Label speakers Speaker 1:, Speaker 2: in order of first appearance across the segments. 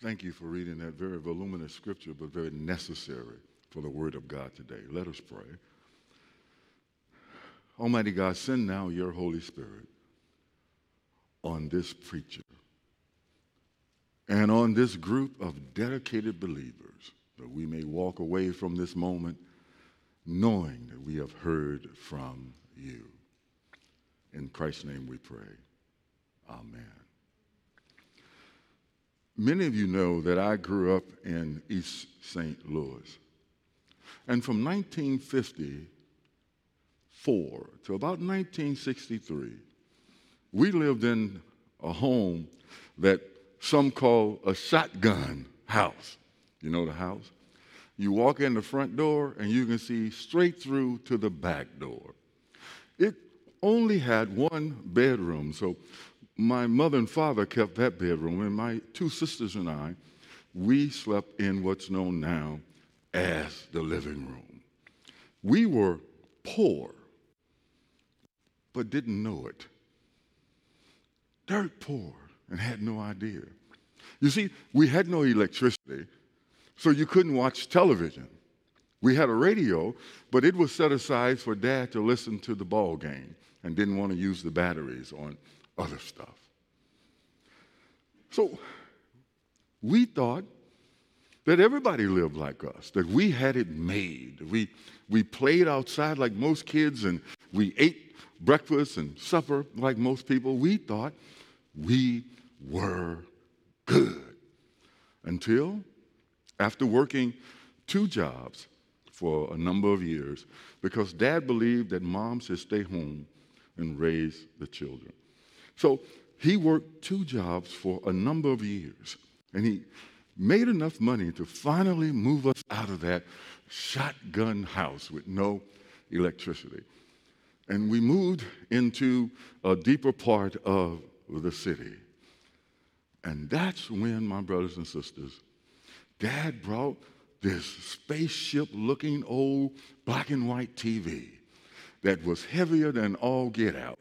Speaker 1: Thank you for reading that very voluminous scripture, but very necessary for the Word of God today. Let us pray. Almighty God, send now your Holy Spirit on this preacher and on this group of dedicated believers that we may walk away from this moment knowing that we have heard from you. In Christ's name we pray. Amen. Many of you know that I grew up in East St. Louis. And from 1954 to about 1963, we lived in a home that some call a shotgun house. You know the house? You walk in the front door and you can see straight through to the back door. It only had one bedroom, so my mother and father kept that bedroom, and my two sisters and I, we slept in what's known now as the living room. We were poor, but didn't know it. Dirt poor and had no idea. You see, we had no electricity, so you couldn't watch television. We had a radio, but it was set aside for dad to listen to the ball game and didn't want to use the batteries on other stuff. So we thought that everybody lived like us, that we had it made. We, we played outside like most kids and we ate breakfast and supper like most people. We thought we were good until after working two jobs for a number of years because dad believed that mom should stay home and raise the children. So he worked two jobs for a number of years and he made enough money to finally move us out of that shotgun house with no electricity. And we moved into a deeper part of the city. And that's when, my brothers and sisters, Dad brought this spaceship looking old black and white TV that was heavier than all get out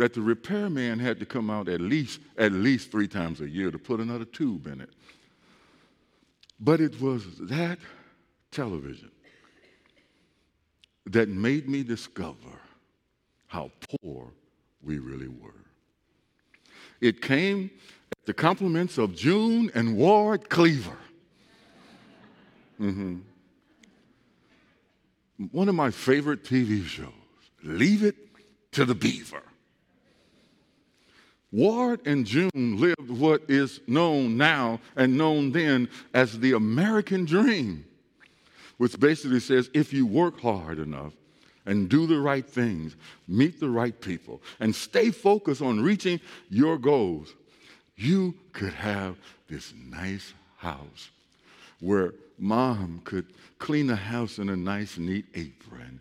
Speaker 1: that the repairman had to come out at least at least three times a year to put another tube in it. But it was that television that made me discover how poor we really were. It came at the compliments of june and ward cleaver. Mm-hmm. one of my favorite tv shows leave it to the beaver Ward and June lived what is known now and known then as the American dream, which basically says if you work hard enough and do the right things, meet the right people, and stay focused on reaching your goals, you could have this nice house where mom could clean the house in a nice, neat apron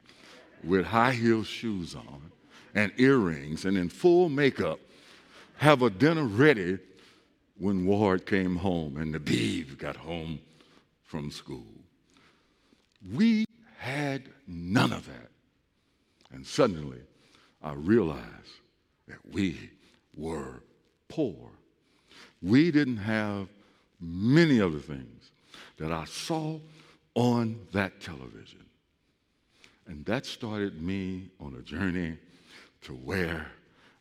Speaker 1: with high heel shoes on and earrings and in full makeup have a dinner ready when Ward came home and the Beav got home from school. We had none of that. And suddenly I realized that we were poor. We didn't have many of the things that I saw on that television. And that started me on a journey to where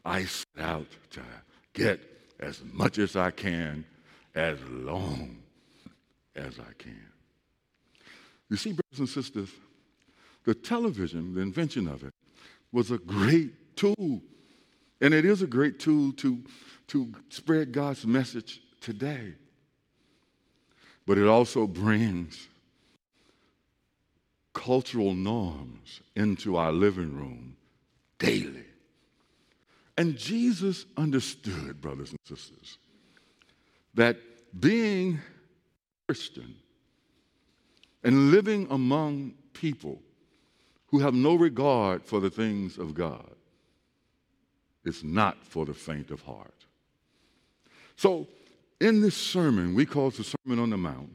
Speaker 1: I set out to get as much as I can, as long as I can. You see, brothers and sisters, the television, the invention of it, was a great tool. And it is a great tool to, to spread God's message today. But it also brings cultural norms into our living room daily. And Jesus understood, brothers and sisters, that being Christian and living among people who have no regard for the things of God is not for the faint of heart. So, in this sermon, we call it the Sermon on the Mount,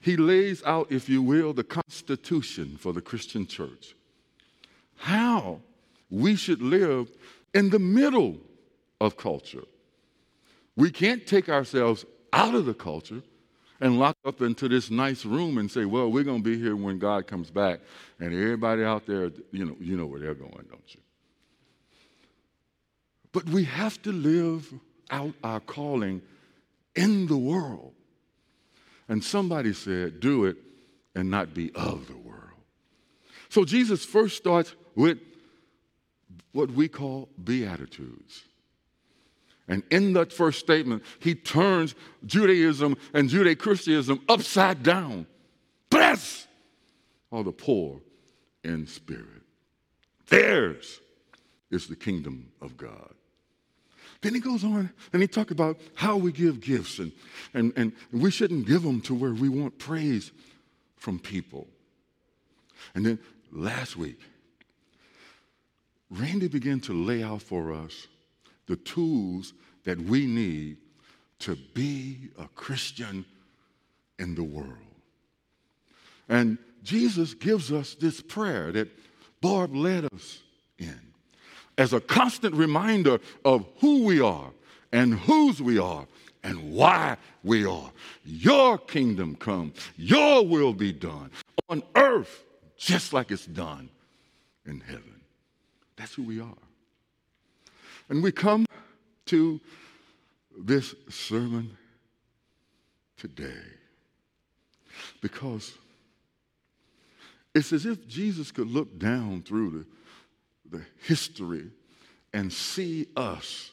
Speaker 1: he lays out, if you will, the constitution for the Christian church. How we should live in the middle of culture. We can't take ourselves out of the culture and lock up into this nice room and say, well, we're going to be here when God comes back. And everybody out there, you know, you know where they're going, don't you? But we have to live out our calling in the world. And somebody said, do it and not be of the world. So Jesus first starts with what we call Beatitudes. And in that first statement, he turns Judaism and Judeo Christianism upside down. Bless all the poor in spirit. Theirs is the kingdom of God. Then he goes on and he talks about how we give gifts, and, and, and we shouldn't give them to where we want praise from people. And then last week, Randy began to lay out for us the tools that we need to be a Christian in the world. And Jesus gives us this prayer that Barb led us in as a constant reminder of who we are and whose we are and why we are. Your kingdom come, your will be done on earth just like it's done in heaven. That's who we are. And we come to this sermon today because it's as if Jesus could look down through the, the history and see us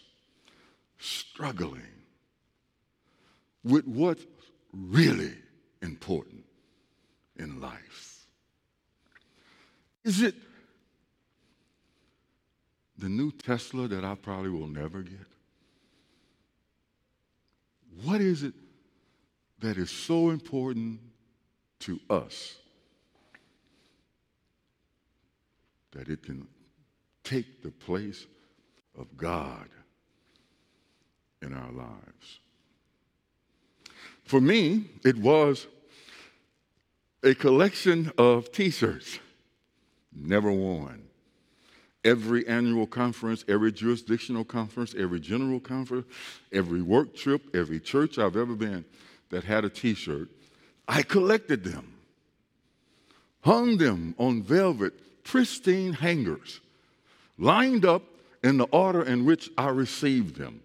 Speaker 1: struggling with what's really important in life. Is it the new Tesla that I probably will never get? What is it that is so important to us that it can take the place of God in our lives? For me, it was a collection of t shirts, never worn every annual conference, every jurisdictional conference, every general conference, every work trip, every church I've ever been that had a t shirt, I collected them, hung them on velvet, pristine hangers, lined up in the order in which I received them.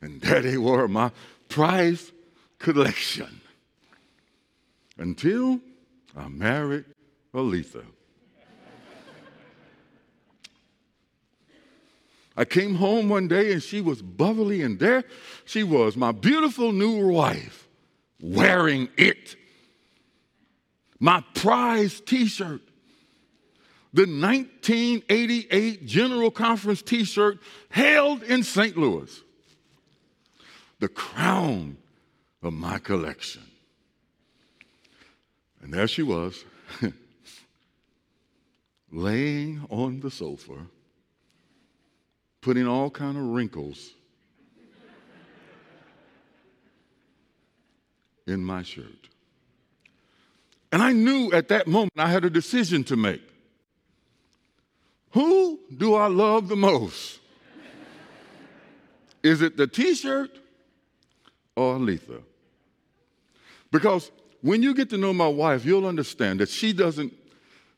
Speaker 1: And there they were, my prized collection. Until I married Aletha. I came home one day and she was bubbly, and there she was, my beautiful new wife, wearing it. My prize t shirt. The 1988 General Conference t shirt held in St. Louis. The crown of my collection. And there she was, laying on the sofa putting all kind of wrinkles in my shirt. And I knew at that moment I had a decision to make. Who do I love the most? Is it the t shirt or Letha? Because when you get to know my wife, you'll understand that she doesn't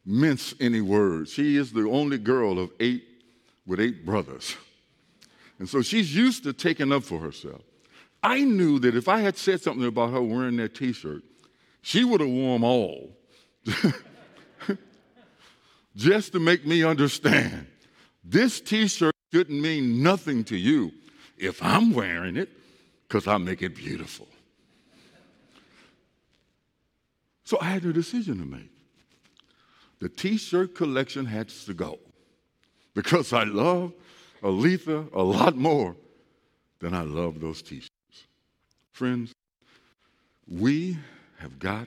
Speaker 1: mince any words. She is the only girl of eight with eight brothers. And so she's used to taking up for herself. I knew that if I had said something about her wearing that t shirt, she would have worn all. Just to make me understand this t shirt shouldn't mean nothing to you if I'm wearing it because I make it beautiful. So I had a decision to make. The t shirt collection had to go because I love Aletha a lot more than I love those t shirts. Friends, we have got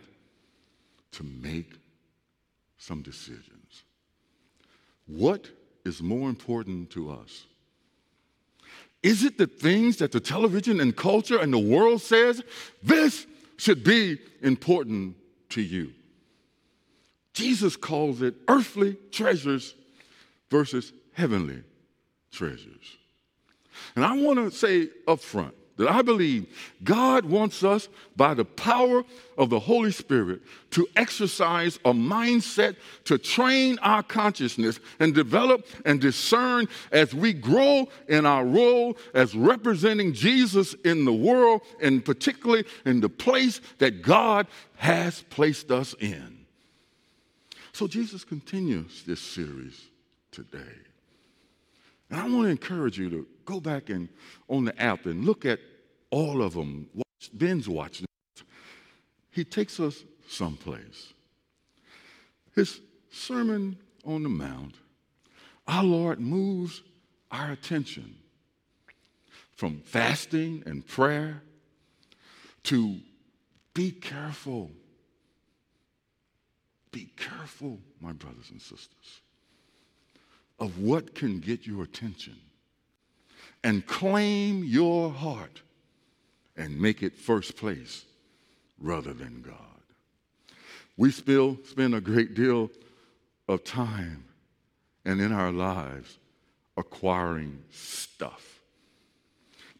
Speaker 1: to make some decisions. What is more important to us? Is it the things that the television and culture and the world says this should be important to you? Jesus calls it earthly treasures versus heavenly treasures. And I want to say up front that I believe God wants us, by the power of the Holy Spirit, to exercise a mindset to train our consciousness and develop and discern as we grow in our role as representing Jesus in the world, and particularly in the place that God has placed us in. So, Jesus continues this series today. And I want to encourage you to go back and on the app and look at all of them. Watch, binge watch. He takes us someplace. His Sermon on the Mount, our Lord moves our attention from fasting and prayer to be careful. Be careful, my brothers and sisters of what can get your attention and claim your heart and make it first place rather than God. We still spend a great deal of time and in our lives acquiring stuff.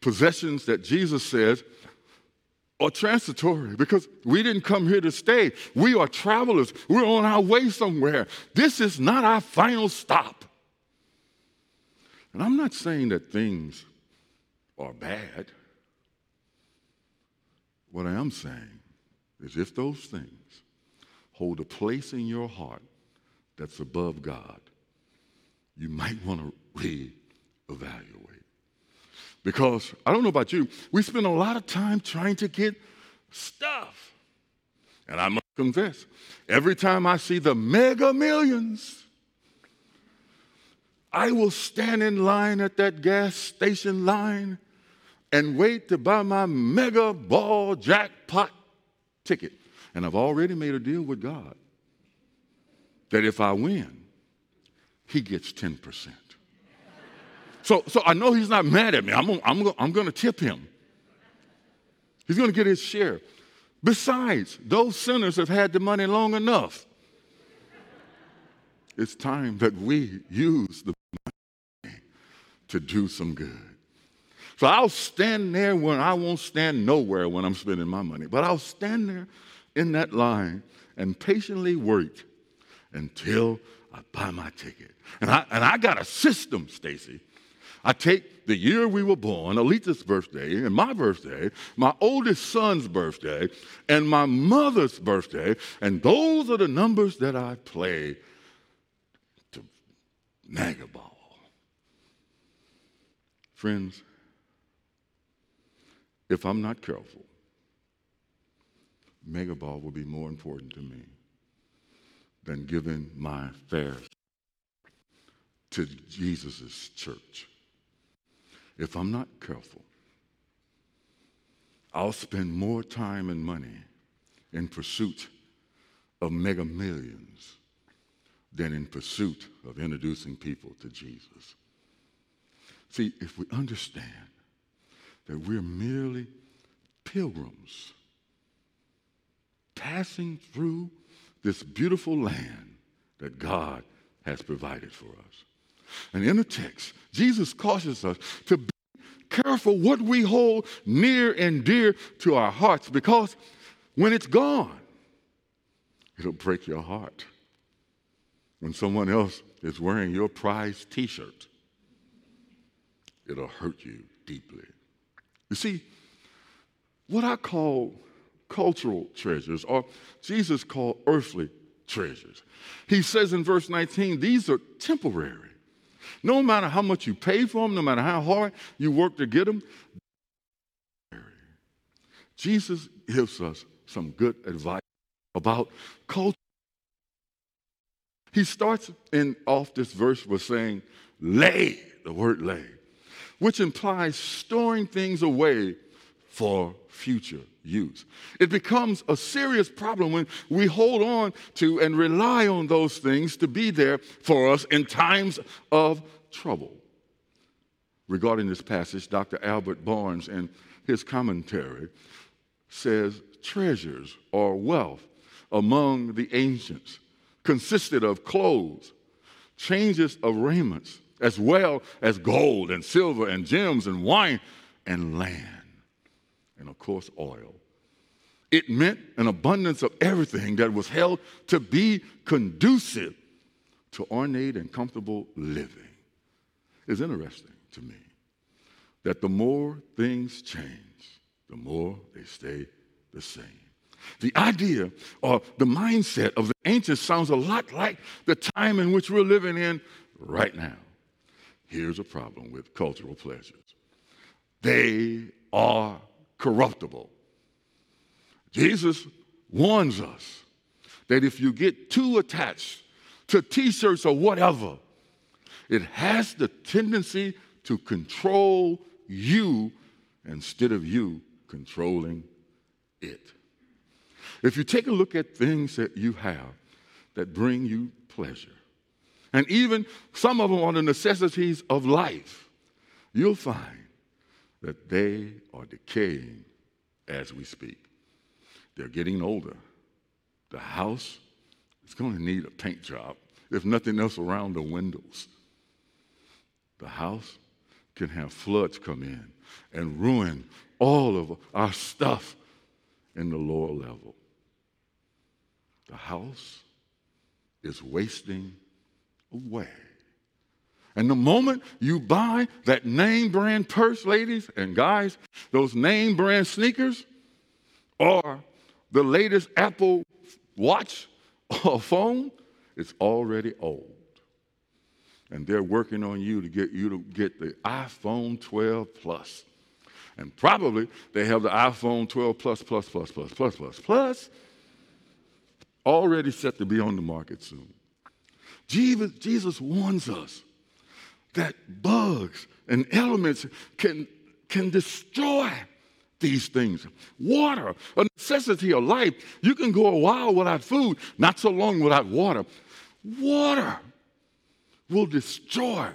Speaker 1: Possessions that Jesus says are transitory because we didn't come here to stay. We are travelers. We're on our way somewhere. This is not our final stop. And I'm not saying that things are bad. What I am saying is if those things hold a place in your heart that's above God, you might want to reevaluate. Because I don't know about you, we spend a lot of time trying to get stuff. And I must confess, every time I see the mega millions, I will stand in line at that gas station line and wait to buy my mega ball jackpot ticket. And I've already made a deal with God that if I win, he gets 10%. So, so I know he's not mad at me. I'm, I'm, I'm going to tip him. He's going to get his share. Besides, those sinners have had the money long enough. It's time that we use the to do some good. So I'll stand there when I won't stand nowhere when I'm spending my money, but I'll stand there in that line and patiently wait until I buy my ticket. And I, and I got a system, Stacy. I take the year we were born, Aletha's birthday, and my birthday, my oldest son's birthday, and my mother's birthday, and those are the numbers that I play to Megaball. Friends, if I'm not careful, Megaball will be more important to me than giving my fares to Jesus' church. If I'm not careful, I'll spend more time and money in pursuit of mega millions than in pursuit of introducing people to Jesus. See, if we understand that we're merely pilgrims passing through this beautiful land that God has provided for us. And in the text, Jesus cautions us to be careful what we hold near and dear to our hearts because when it's gone, it'll break your heart. When someone else is wearing your prized t shirt, it'll hurt you deeply. You see, what I call cultural treasures, or Jesus called earthly treasures. He says in verse 19, these are temporary. No matter how much you pay for them, no matter how hard you work to get them, Jesus gives us some good advice about culture. He starts in off this verse with saying, lay, the word lay which implies storing things away for future use. It becomes a serious problem when we hold on to and rely on those things to be there for us in times of trouble. Regarding this passage, Dr. Albert Barnes, in his commentary, says treasures or wealth among the ancients consisted of clothes, changes of raiments, as well as gold and silver and gems and wine and land. and, of course, oil. It meant an abundance of everything that was held to be conducive to ornate and comfortable living. It's interesting to me that the more things change, the more they stay the same. The idea or the mindset of the ancients sounds a lot like the time in which we're living in right now. Here's a problem with cultural pleasures they are corruptible. Jesus warns us that if you get too attached to t shirts or whatever, it has the tendency to control you instead of you controlling it. If you take a look at things that you have that bring you pleasure, and even some of them are the necessities of life, you'll find that they are decaying as we speak. They're getting older. The house is going to need a paint job, if nothing else around the windows. The house can have floods come in and ruin all of our stuff in the lower level. The house is wasting away. And the moment you buy that name brand purse, ladies and guys, those name brand sneakers, or the latest Apple watch or phone, it's already old. And they're working on you to get you to get the iPhone 12 Plus. And probably they have the iPhone 12 Plus, Plus, Plus, Plus, Plus, Plus, Plus, already set to be on the market soon. Jesus, Jesus warns us that bugs and elements can, can destroy these things. Water, a necessity of life. You can go a while without food, not so long without water. Water will destroy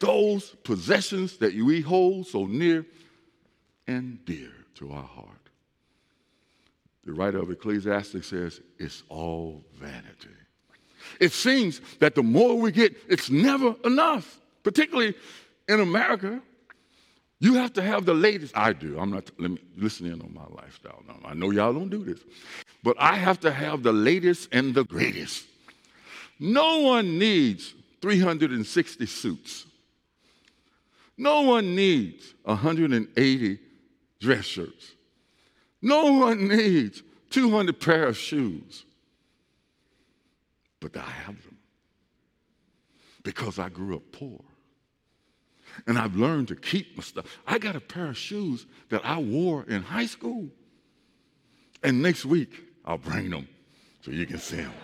Speaker 1: those possessions that we hold so near and dear to our heart. The writer of Ecclesiastes says, it's all vanity. It seems that the more we get, it's never enough particularly in America, you have to have the latest. I do. I'm not, let me listen in on my lifestyle now. I know y'all don't do this, but I have to have the latest and the greatest. No one needs 360 suits. No one needs 180 dress shirts. No one needs 200 pair of shoes. But I have them because I grew up poor and I've learned to keep my stuff. I got a pair of shoes that I wore in high school. And next week, I'll bring them so you can see them.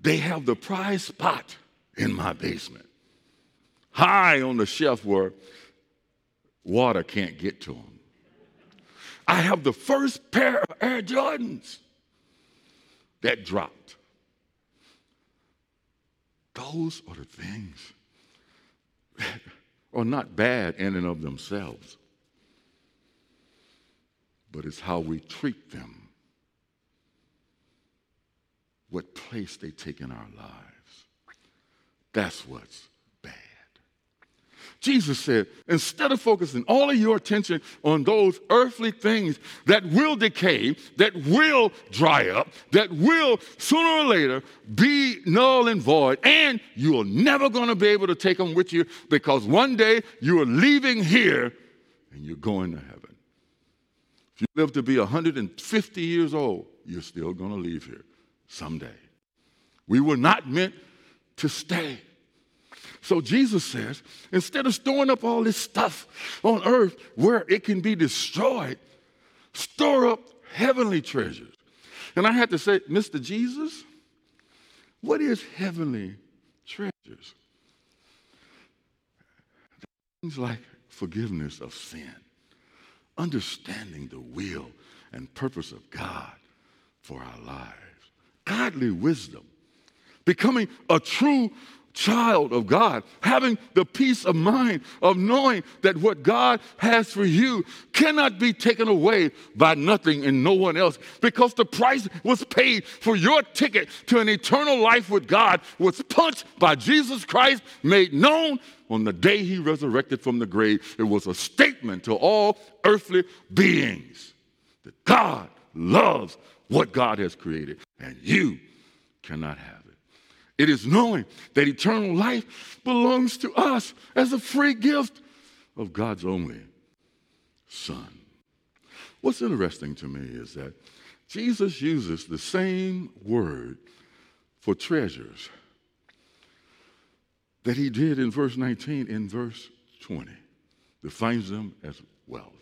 Speaker 1: they have the prize spot in my basement, high on the shelf where water can't get to them. I have the first pair of Air Jordans that dropped. Those are the things that are not bad in and of themselves, but it's how we treat them, what place they take in our lives. That's what's Jesus said, instead of focusing all of your attention on those earthly things that will decay, that will dry up, that will sooner or later be null and void, and you're never going to be able to take them with you because one day you are leaving here and you're going to heaven. If you live to be 150 years old, you're still going to leave here someday. We were not meant to stay. So Jesus says, instead of storing up all this stuff on earth where it can be destroyed, store up heavenly treasures. And I had to say, Mr. Jesus, what is heavenly treasures? Things like forgiveness of sin, understanding the will and purpose of God for our lives, godly wisdom, becoming a true child of God, having the peace of mind of knowing that what God has for you cannot be taken away by nothing and no one else because the price was paid for your ticket to an eternal life with God was punched by Jesus Christ, made known on the day he resurrected from the grave. It was a statement to all earthly beings that God loves what God has created and you cannot have. It is knowing that eternal life belongs to us as a free gift of God's only Son. What's interesting to me is that Jesus uses the same word for treasures that he did in verse 19 in verse 20, defines them as wealth.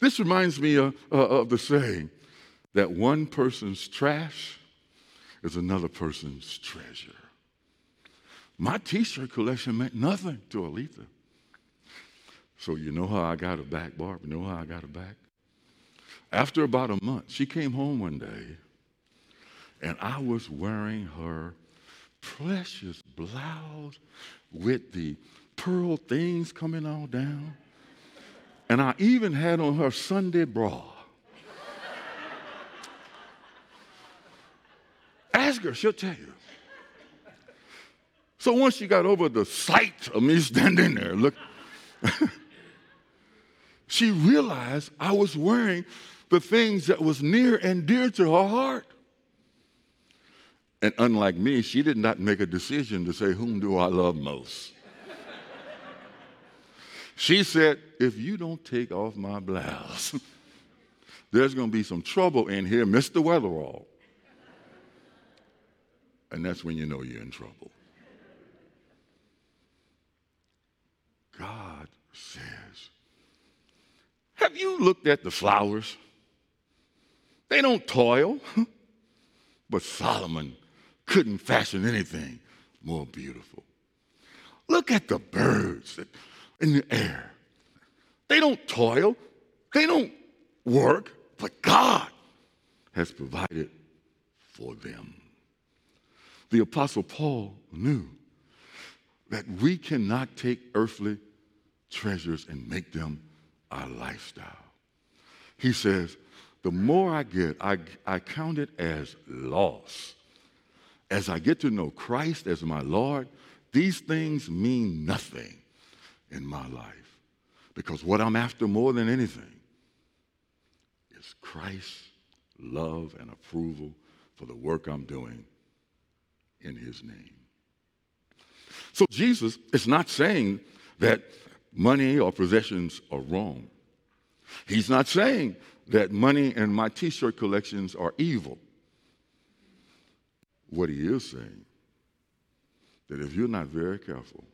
Speaker 1: This reminds me of, uh, of the saying that one person's trash is another person's treasure. My t shirt collection meant nothing to Aletha. So, you know how I got her back, Barb? You know how I got her back? After about a month, she came home one day and I was wearing her precious blouse with the pearl things coming all down. And I even had on her Sunday bra. She'll tell you. So once she got over the sight of me standing there, look, she realized I was wearing the things that was near and dear to her heart. And unlike me, she did not make a decision to say, Whom do I love most? she said, If you don't take off my blouse, there's going to be some trouble in here, Mr. Weatherall. And that's when you know you're in trouble. God says, Have you looked at the flowers? They don't toil, but Solomon couldn't fashion anything more beautiful. Look at the birds in the air. They don't toil, they don't work, but God has provided for them the Apostle Paul knew that we cannot take earthly treasures and make them our lifestyle. He says, the more I get, I, I count it as loss. As I get to know Christ as my Lord, these things mean nothing in my life. Because what I'm after more than anything is Christ's love and approval for the work I'm doing in his name. So Jesus is not saying that money or possessions are wrong. He's not saying that money and my t shirt collections are evil. What he is saying, that if you're not very careful,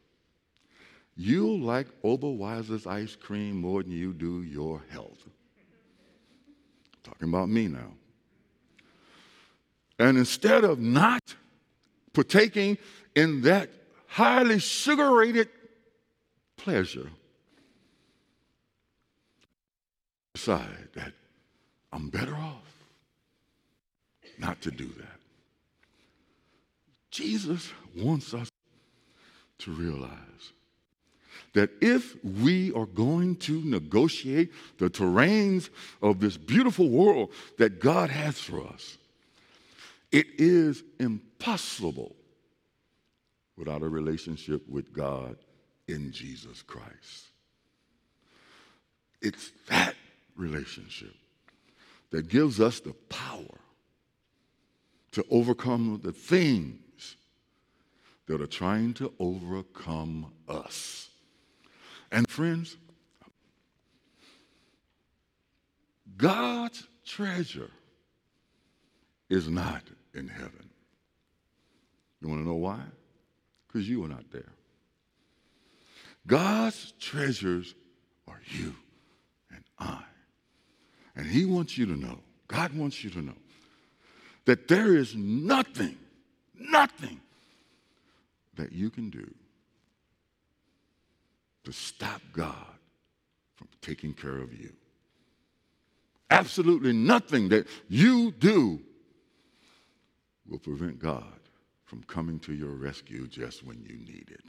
Speaker 1: you'll like Oberweis's ice cream more than you do your health. talking about me now. And instead of not partaking in that highly sugar pleasure, decide that I'm better off not to do that. Jesus wants us to realize that if we are going to negotiate the terrains of this beautiful world that God has for us, it is impossible without a relationship with God in Jesus Christ. It's that relationship that gives us the power to overcome the things that are trying to overcome us. And friends, God's treasure is not in heaven. You want to know why? Because you are not there. God's treasures are you and I. And He wants you to know, God wants you to know, that there is nothing, nothing that you can do to stop God from taking care of you. Absolutely nothing that you do will prevent God from coming to your rescue just when you need it.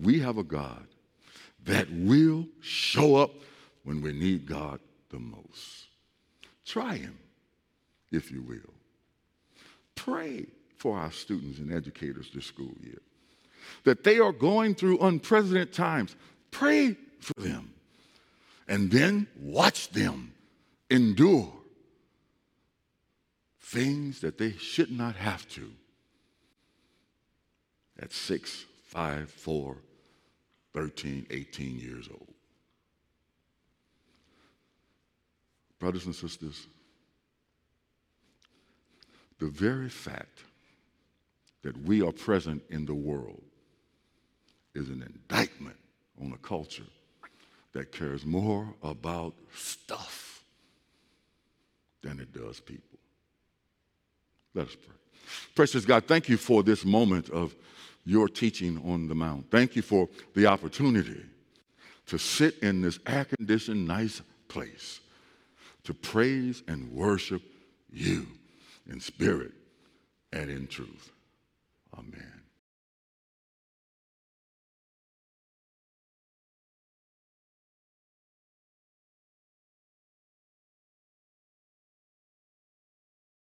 Speaker 1: We have a God that will show up when we need God the most. Try Him, if you will. Pray for our students and educators this school year that they are going through unprecedented times. Pray for them. And then watch them endure things that they should not have to at 6, 5, 4, 13, 18 years old. Brothers and sisters, the very fact that we are present in the world is an indictment on a culture that cares more about stuff than it does people. Let us pray. Precious God, thank you for this moment of your teaching on the Mount. Thank you for the opportunity to sit in this air conditioned, nice place to praise and worship you in spirit and in truth. Amen.